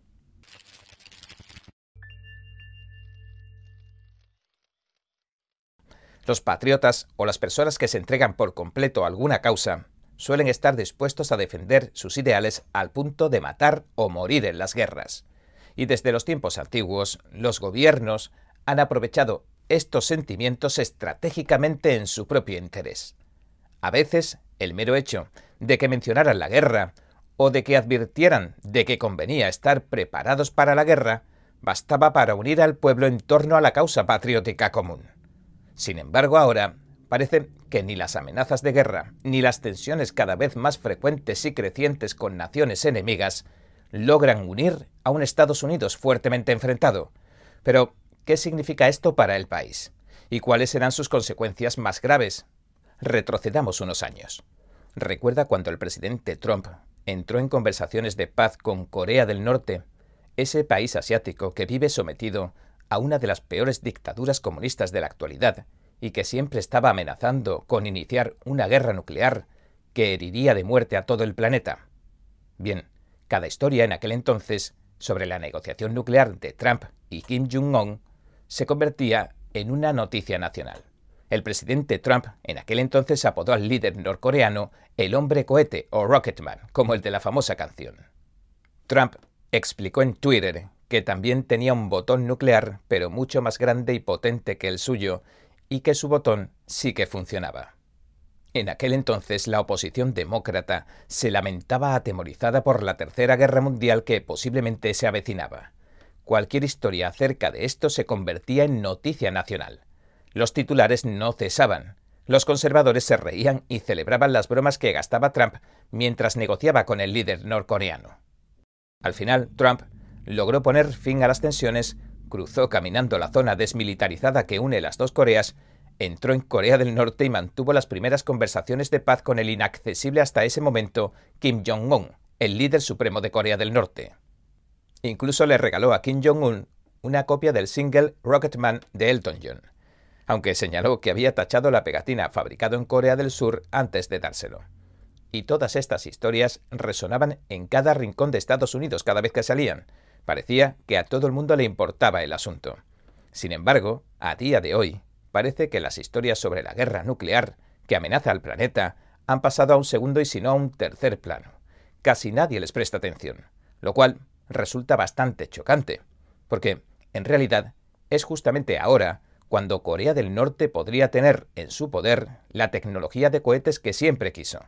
Los patriotas o las personas que se entregan por completo a alguna causa suelen estar dispuestos a defender sus ideales al punto de matar o morir en las guerras. Y desde los tiempos antiguos, los gobiernos han aprovechado estos sentimientos estratégicamente en su propio interés. A veces, el mero hecho de que mencionaran la guerra o de que advirtieran de que convenía estar preparados para la guerra, bastaba para unir al pueblo en torno a la causa patriótica común. Sin embargo, ahora parece que ni las amenazas de guerra, ni las tensiones cada vez más frecuentes y crecientes con naciones enemigas logran unir a un Estados Unidos fuertemente enfrentado. Pero ¿Qué significa esto para el país? ¿Y cuáles serán sus consecuencias más graves? Retrocedamos unos años. recuerda cuando el presidente Trump entró en conversaciones de paz con Corea del Norte, ese país asiático que vive sometido a una de las peores dictaduras comunistas de la actualidad y que siempre estaba amenazando con iniciar una guerra nuclear que heriría de muerte a todo el planeta. Bien, cada historia en aquel entonces sobre la negociación nuclear de Trump y Kim Jong-un se convertía en una noticia nacional. El presidente Trump en aquel entonces apodó al líder norcoreano el hombre cohete o Rocketman, como el de la famosa canción. Trump explicó en Twitter que también tenía un botón nuclear, pero mucho más grande y potente que el suyo, y que su botón sí que funcionaba. En aquel entonces la oposición demócrata se lamentaba atemorizada por la Tercera Guerra Mundial que posiblemente se avecinaba. Cualquier historia acerca de esto se convertía en noticia nacional. Los titulares no cesaban. Los conservadores se reían y celebraban las bromas que gastaba Trump mientras negociaba con el líder norcoreano. Al final, Trump logró poner fin a las tensiones, cruzó caminando la zona desmilitarizada que une las dos Coreas, entró en Corea del Norte y mantuvo las primeras conversaciones de paz con el inaccesible hasta ese momento Kim Jong-un, el líder supremo de Corea del Norte. Incluso le regaló a Kim Jong-un una copia del single Rocketman de Elton John aunque señaló que había tachado la pegatina fabricado en Corea del Sur antes de dárselo. Y todas estas historias resonaban en cada rincón de Estados Unidos cada vez que salían. Parecía que a todo el mundo le importaba el asunto. Sin embargo, a día de hoy, parece que las historias sobre la guerra nuclear, que amenaza al planeta, han pasado a un segundo y si no a un tercer plano. Casi nadie les presta atención, lo cual resulta bastante chocante, porque, en realidad, es justamente ahora cuando Corea del Norte podría tener en su poder la tecnología de cohetes que siempre quiso.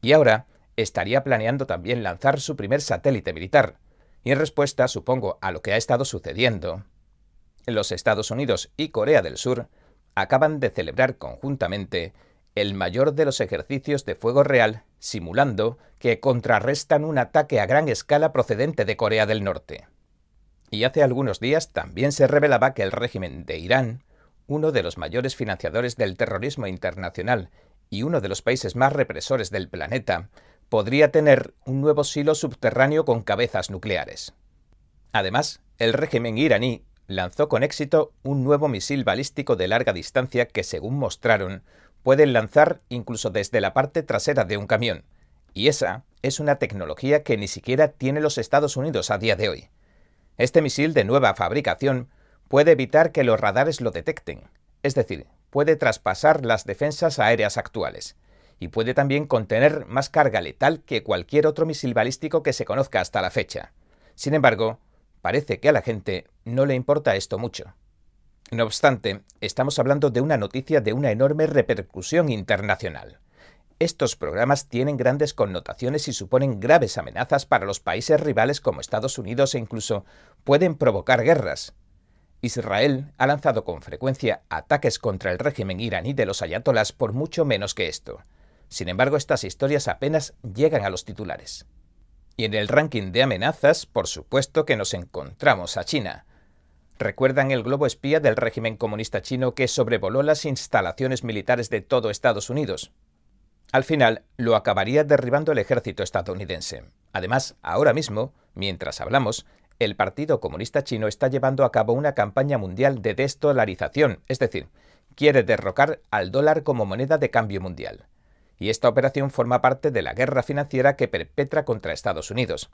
Y ahora estaría planeando también lanzar su primer satélite militar. Y en respuesta, supongo, a lo que ha estado sucediendo, los Estados Unidos y Corea del Sur acaban de celebrar conjuntamente el mayor de los ejercicios de fuego real, simulando que contrarrestan un ataque a gran escala procedente de Corea del Norte. Y hace algunos días también se revelaba que el régimen de Irán uno de los mayores financiadores del terrorismo internacional y uno de los países más represores del planeta, podría tener un nuevo silo subterráneo con cabezas nucleares. Además, el régimen iraní lanzó con éxito un nuevo misil balístico de larga distancia que, según mostraron, pueden lanzar incluso desde la parte trasera de un camión. Y esa es una tecnología que ni siquiera tiene los Estados Unidos a día de hoy. Este misil de nueva fabricación puede evitar que los radares lo detecten, es decir, puede traspasar las defensas aéreas actuales, y puede también contener más carga letal que cualquier otro misil balístico que se conozca hasta la fecha. Sin embargo, parece que a la gente no le importa esto mucho. No obstante, estamos hablando de una noticia de una enorme repercusión internacional. Estos programas tienen grandes connotaciones y suponen graves amenazas para los países rivales como Estados Unidos e incluso pueden provocar guerras. Israel ha lanzado con frecuencia ataques contra el régimen iraní de los ayatolás por mucho menos que esto. Sin embargo, estas historias apenas llegan a los titulares. Y en el ranking de amenazas, por supuesto que nos encontramos a China. ¿Recuerdan el globo espía del régimen comunista chino que sobrevoló las instalaciones militares de todo Estados Unidos? Al final, lo acabaría derribando el ejército estadounidense. Además, ahora mismo, mientras hablamos, el Partido Comunista Chino está llevando a cabo una campaña mundial de desdolarización, es decir, quiere derrocar al dólar como moneda de cambio mundial. Y esta operación forma parte de la guerra financiera que perpetra contra Estados Unidos.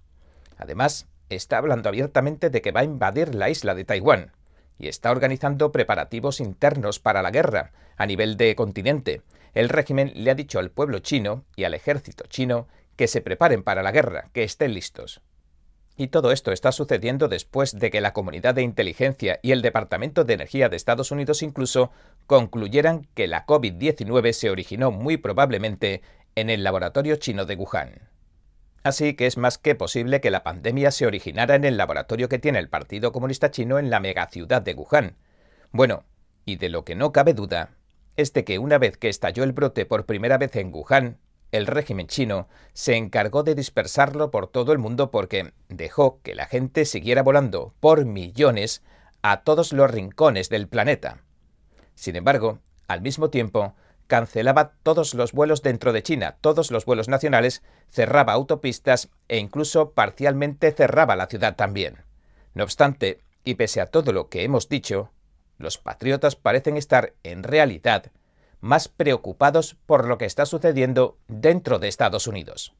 Además, está hablando abiertamente de que va a invadir la isla de Taiwán y está organizando preparativos internos para la guerra a nivel de continente. El régimen le ha dicho al pueblo chino y al ejército chino que se preparen para la guerra, que estén listos. Y todo esto está sucediendo después de que la comunidad de inteligencia y el Departamento de Energía de Estados Unidos incluso concluyeran que la COVID-19 se originó muy probablemente en el laboratorio chino de Wuhan. Así que es más que posible que la pandemia se originara en el laboratorio que tiene el Partido Comunista Chino en la megaciudad de Wuhan. Bueno, y de lo que no cabe duda, es de que una vez que estalló el brote por primera vez en Wuhan, el régimen chino se encargó de dispersarlo por todo el mundo porque dejó que la gente siguiera volando por millones a todos los rincones del planeta. Sin embargo, al mismo tiempo, cancelaba todos los vuelos dentro de China, todos los vuelos nacionales, cerraba autopistas e incluso parcialmente cerraba la ciudad también. No obstante, y pese a todo lo que hemos dicho, los patriotas parecen estar, en realidad, más preocupados por lo que está sucediendo dentro de Estados Unidos.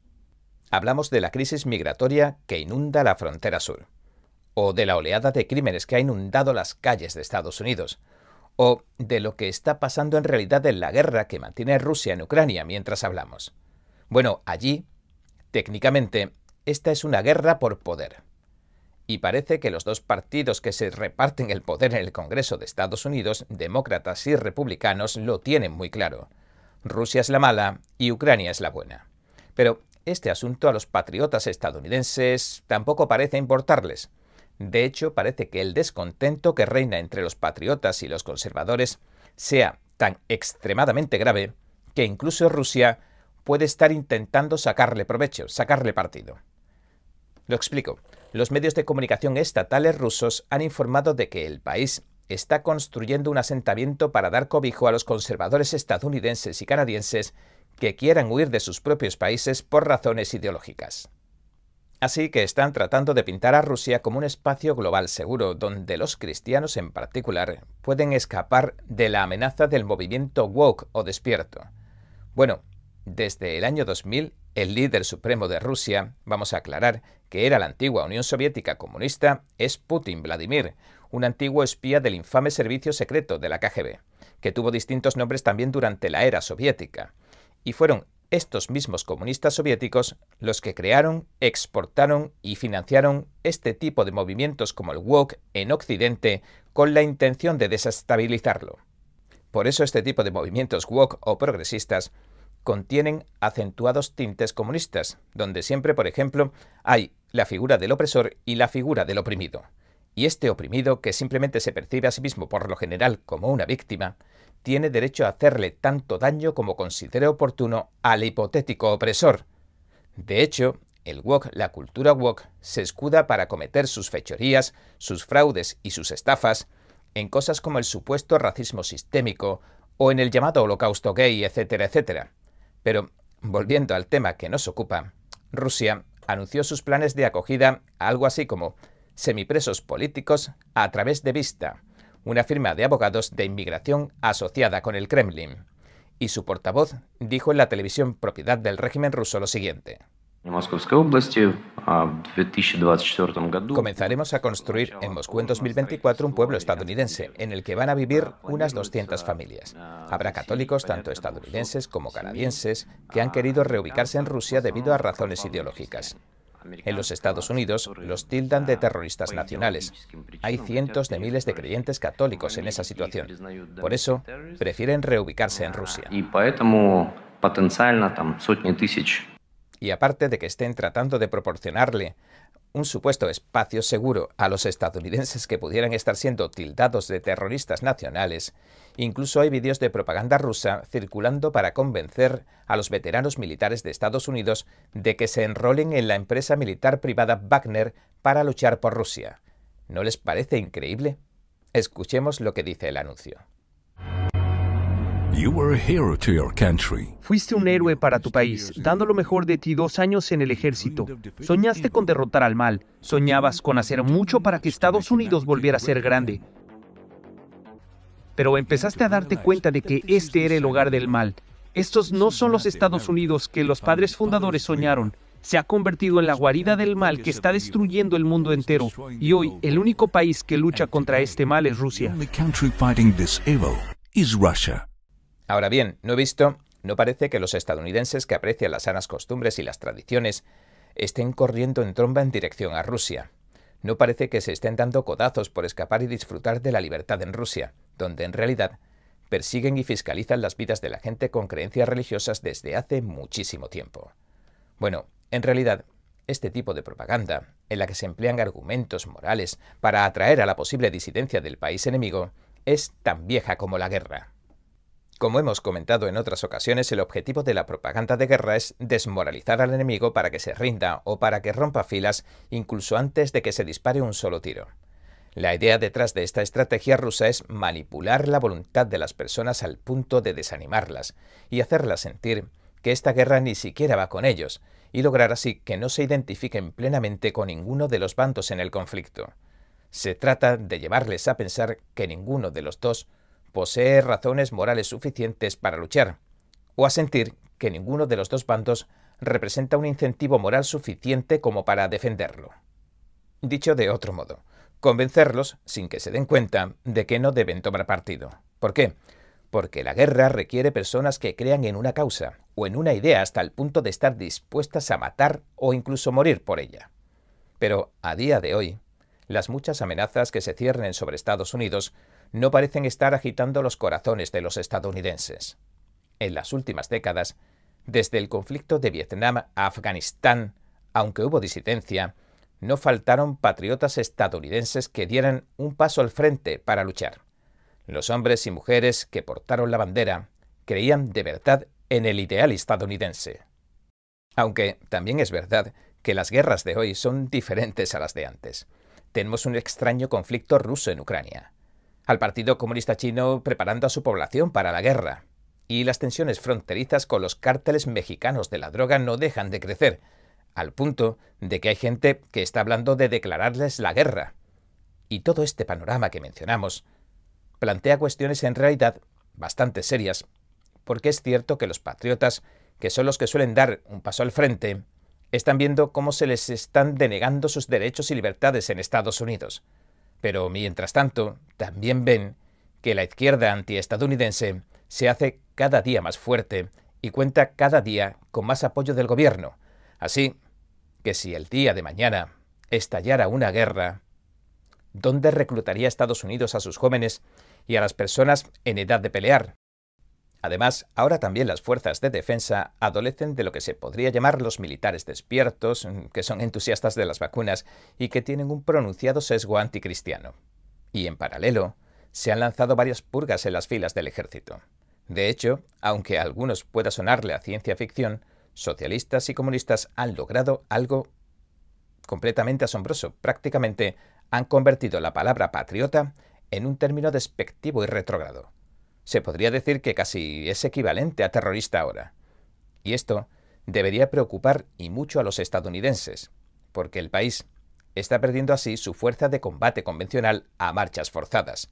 Hablamos de la crisis migratoria que inunda la frontera sur, o de la oleada de crímenes que ha inundado las calles de Estados Unidos, o de lo que está pasando en realidad en la guerra que mantiene Rusia en Ucrania mientras hablamos. Bueno, allí, técnicamente, esta es una guerra por poder. Y parece que los dos partidos que se reparten el poder en el Congreso de Estados Unidos, demócratas y republicanos, lo tienen muy claro. Rusia es la mala y Ucrania es la buena. Pero este asunto a los patriotas estadounidenses tampoco parece importarles. De hecho, parece que el descontento que reina entre los patriotas y los conservadores sea tan extremadamente grave que incluso Rusia puede estar intentando sacarle provecho, sacarle partido. Lo explico. Los medios de comunicación estatales rusos han informado de que el país está construyendo un asentamiento para dar cobijo a los conservadores estadounidenses y canadienses que quieran huir de sus propios países por razones ideológicas. Así que están tratando de pintar a Rusia como un espacio global seguro donde los cristianos en particular pueden escapar de la amenaza del movimiento woke o despierto. Bueno, desde el año 2000, el líder supremo de Rusia, vamos a aclarar que era la antigua Unión Soviética comunista, es Putin Vladimir, un antiguo espía del infame servicio secreto de la KGB, que tuvo distintos nombres también durante la era soviética, y fueron estos mismos comunistas soviéticos los que crearon, exportaron y financiaron este tipo de movimientos como el woke en Occidente con la intención de desestabilizarlo. Por eso este tipo de movimientos woke o progresistas contienen acentuados tintes comunistas, donde siempre, por ejemplo, hay la figura del opresor y la figura del oprimido. Y este oprimido, que simplemente se percibe a sí mismo por lo general como una víctima, tiene derecho a hacerle tanto daño como considere oportuno al hipotético opresor. De hecho, el wok, la cultura wok, se escuda para cometer sus fechorías, sus fraudes y sus estafas en cosas como el supuesto racismo sistémico o en el llamado holocausto gay, etcétera, etcétera. Pero, volviendo al tema que nos ocupa, Rusia anunció sus planes de acogida a algo así como semipresos políticos a través de Vista, una firma de abogados de inmigración asociada con el Kremlin. Y su portavoz dijo en la televisión propiedad del régimen ruso lo siguiente. Comenzaremos a construir en Moscú en 2024 un pueblo estadounidense en el que van a vivir unas 200 familias. Habrá católicos, tanto estadounidenses como canadienses, que han querido reubicarse en Rusia debido a razones ideológicas. En los Estados Unidos los tildan de terroristas nacionales. Hay cientos de miles de creyentes católicos en esa situación. Por eso, prefieren reubicarse en Rusia. Y aparte de que estén tratando de proporcionarle un supuesto espacio seguro a los estadounidenses que pudieran estar siendo tildados de terroristas nacionales, incluso hay vídeos de propaganda rusa circulando para convencer a los veteranos militares de Estados Unidos de que se enrolen en la empresa militar privada Wagner para luchar por Rusia. ¿No les parece increíble? Escuchemos lo que dice el anuncio. Fuiste un héroe para tu país, dando lo mejor de ti dos años en el ejército. Soñaste con derrotar al mal, soñabas con hacer mucho para que Estados Unidos volviera a ser grande. Pero empezaste a darte cuenta de que este era el hogar del mal. Estos no son los Estados Unidos que los padres fundadores soñaron. Se ha convertido en la guarida del mal que está destruyendo el mundo entero. Y hoy el único país que lucha contra este mal es Rusia. Ahora bien, no he visto, no parece que los estadounidenses que aprecian las sanas costumbres y las tradiciones estén corriendo en tromba en dirección a Rusia. No parece que se estén dando codazos por escapar y disfrutar de la libertad en Rusia, donde en realidad persiguen y fiscalizan las vidas de la gente con creencias religiosas desde hace muchísimo tiempo. Bueno, en realidad, este tipo de propaganda, en la que se emplean argumentos morales para atraer a la posible disidencia del país enemigo, es tan vieja como la guerra. Como hemos comentado en otras ocasiones, el objetivo de la propaganda de guerra es desmoralizar al enemigo para que se rinda o para que rompa filas incluso antes de que se dispare un solo tiro. La idea detrás de esta estrategia rusa es manipular la voluntad de las personas al punto de desanimarlas y hacerlas sentir que esta guerra ni siquiera va con ellos, y lograr así que no se identifiquen plenamente con ninguno de los bandos en el conflicto. Se trata de llevarles a pensar que ninguno de los dos posee razones morales suficientes para luchar, o a sentir que ninguno de los dos bandos representa un incentivo moral suficiente como para defenderlo. Dicho de otro modo, convencerlos, sin que se den cuenta, de que no deben tomar partido. ¿Por qué? Porque la guerra requiere personas que crean en una causa o en una idea hasta el punto de estar dispuestas a matar o incluso morir por ella. Pero a día de hoy, las muchas amenazas que se ciernen sobre Estados Unidos no parecen estar agitando los corazones de los estadounidenses. En las últimas décadas, desde el conflicto de Vietnam a Afganistán, aunque hubo disidencia, no faltaron patriotas estadounidenses que dieran un paso al frente para luchar. Los hombres y mujeres que portaron la bandera creían de verdad en el ideal estadounidense. Aunque también es verdad que las guerras de hoy son diferentes a las de antes. Tenemos un extraño conflicto ruso en Ucrania, al Partido Comunista Chino preparando a su población para la guerra, y las tensiones fronterizas con los cárteles mexicanos de la droga no dejan de crecer, al punto de que hay gente que está hablando de declararles la guerra. Y todo este panorama que mencionamos plantea cuestiones en realidad bastante serias, porque es cierto que los patriotas, que son los que suelen dar un paso al frente, están viendo cómo se les están denegando sus derechos y libertades en Estados Unidos. Pero mientras tanto, también ven que la izquierda antiestadounidense se hace cada día más fuerte y cuenta cada día con más apoyo del gobierno. Así que si el día de mañana estallara una guerra, ¿dónde reclutaría Estados Unidos a sus jóvenes y a las personas en edad de pelear? Además, ahora también las fuerzas de defensa adolecen de lo que se podría llamar los militares despiertos, que son entusiastas de las vacunas y que tienen un pronunciado sesgo anticristiano. Y en paralelo, se han lanzado varias purgas en las filas del ejército. De hecho, aunque a algunos pueda sonarle a ciencia ficción, socialistas y comunistas han logrado algo completamente asombroso. Prácticamente han convertido la palabra patriota en un término despectivo y retrógrado. Se podría decir que casi es equivalente a terrorista ahora. Y esto debería preocupar y mucho a los estadounidenses, porque el país está perdiendo así su fuerza de combate convencional a marchas forzadas.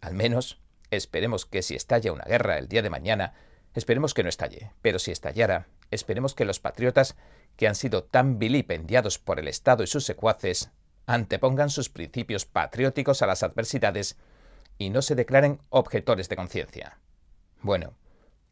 Al menos Esperemos que si estalla una guerra el día de mañana, esperemos que no estalle, pero si estallara, esperemos que los patriotas, que han sido tan vilipendiados por el Estado y sus secuaces, antepongan sus principios patrióticos a las adversidades y no se declaren objetores de conciencia. Bueno,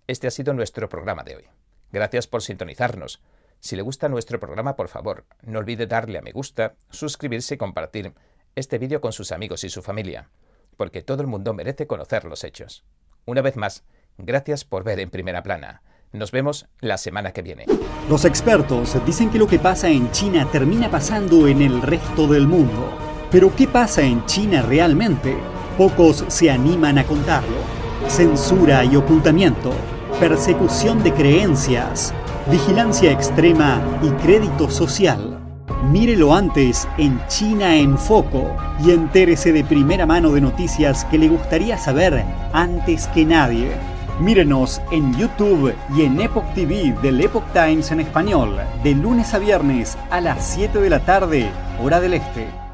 este ha sido nuestro programa de hoy. Gracias por sintonizarnos. Si le gusta nuestro programa, por favor, no olvide darle a me gusta, suscribirse y compartir este vídeo con sus amigos y su familia porque todo el mundo merece conocer los hechos. Una vez más, gracias por ver en primera plana. Nos vemos la semana que viene. Los expertos dicen que lo que pasa en China termina pasando en el resto del mundo. Pero ¿qué pasa en China realmente? Pocos se animan a contarlo. Censura y ocultamiento, persecución de creencias, vigilancia extrema y crédito social. Mírelo antes en China en Foco y entérese de primera mano de noticias que le gustaría saber antes que nadie. Mírenos en YouTube y en Epoch TV del Epoch Times en español, de lunes a viernes a las 7 de la tarde, hora del este.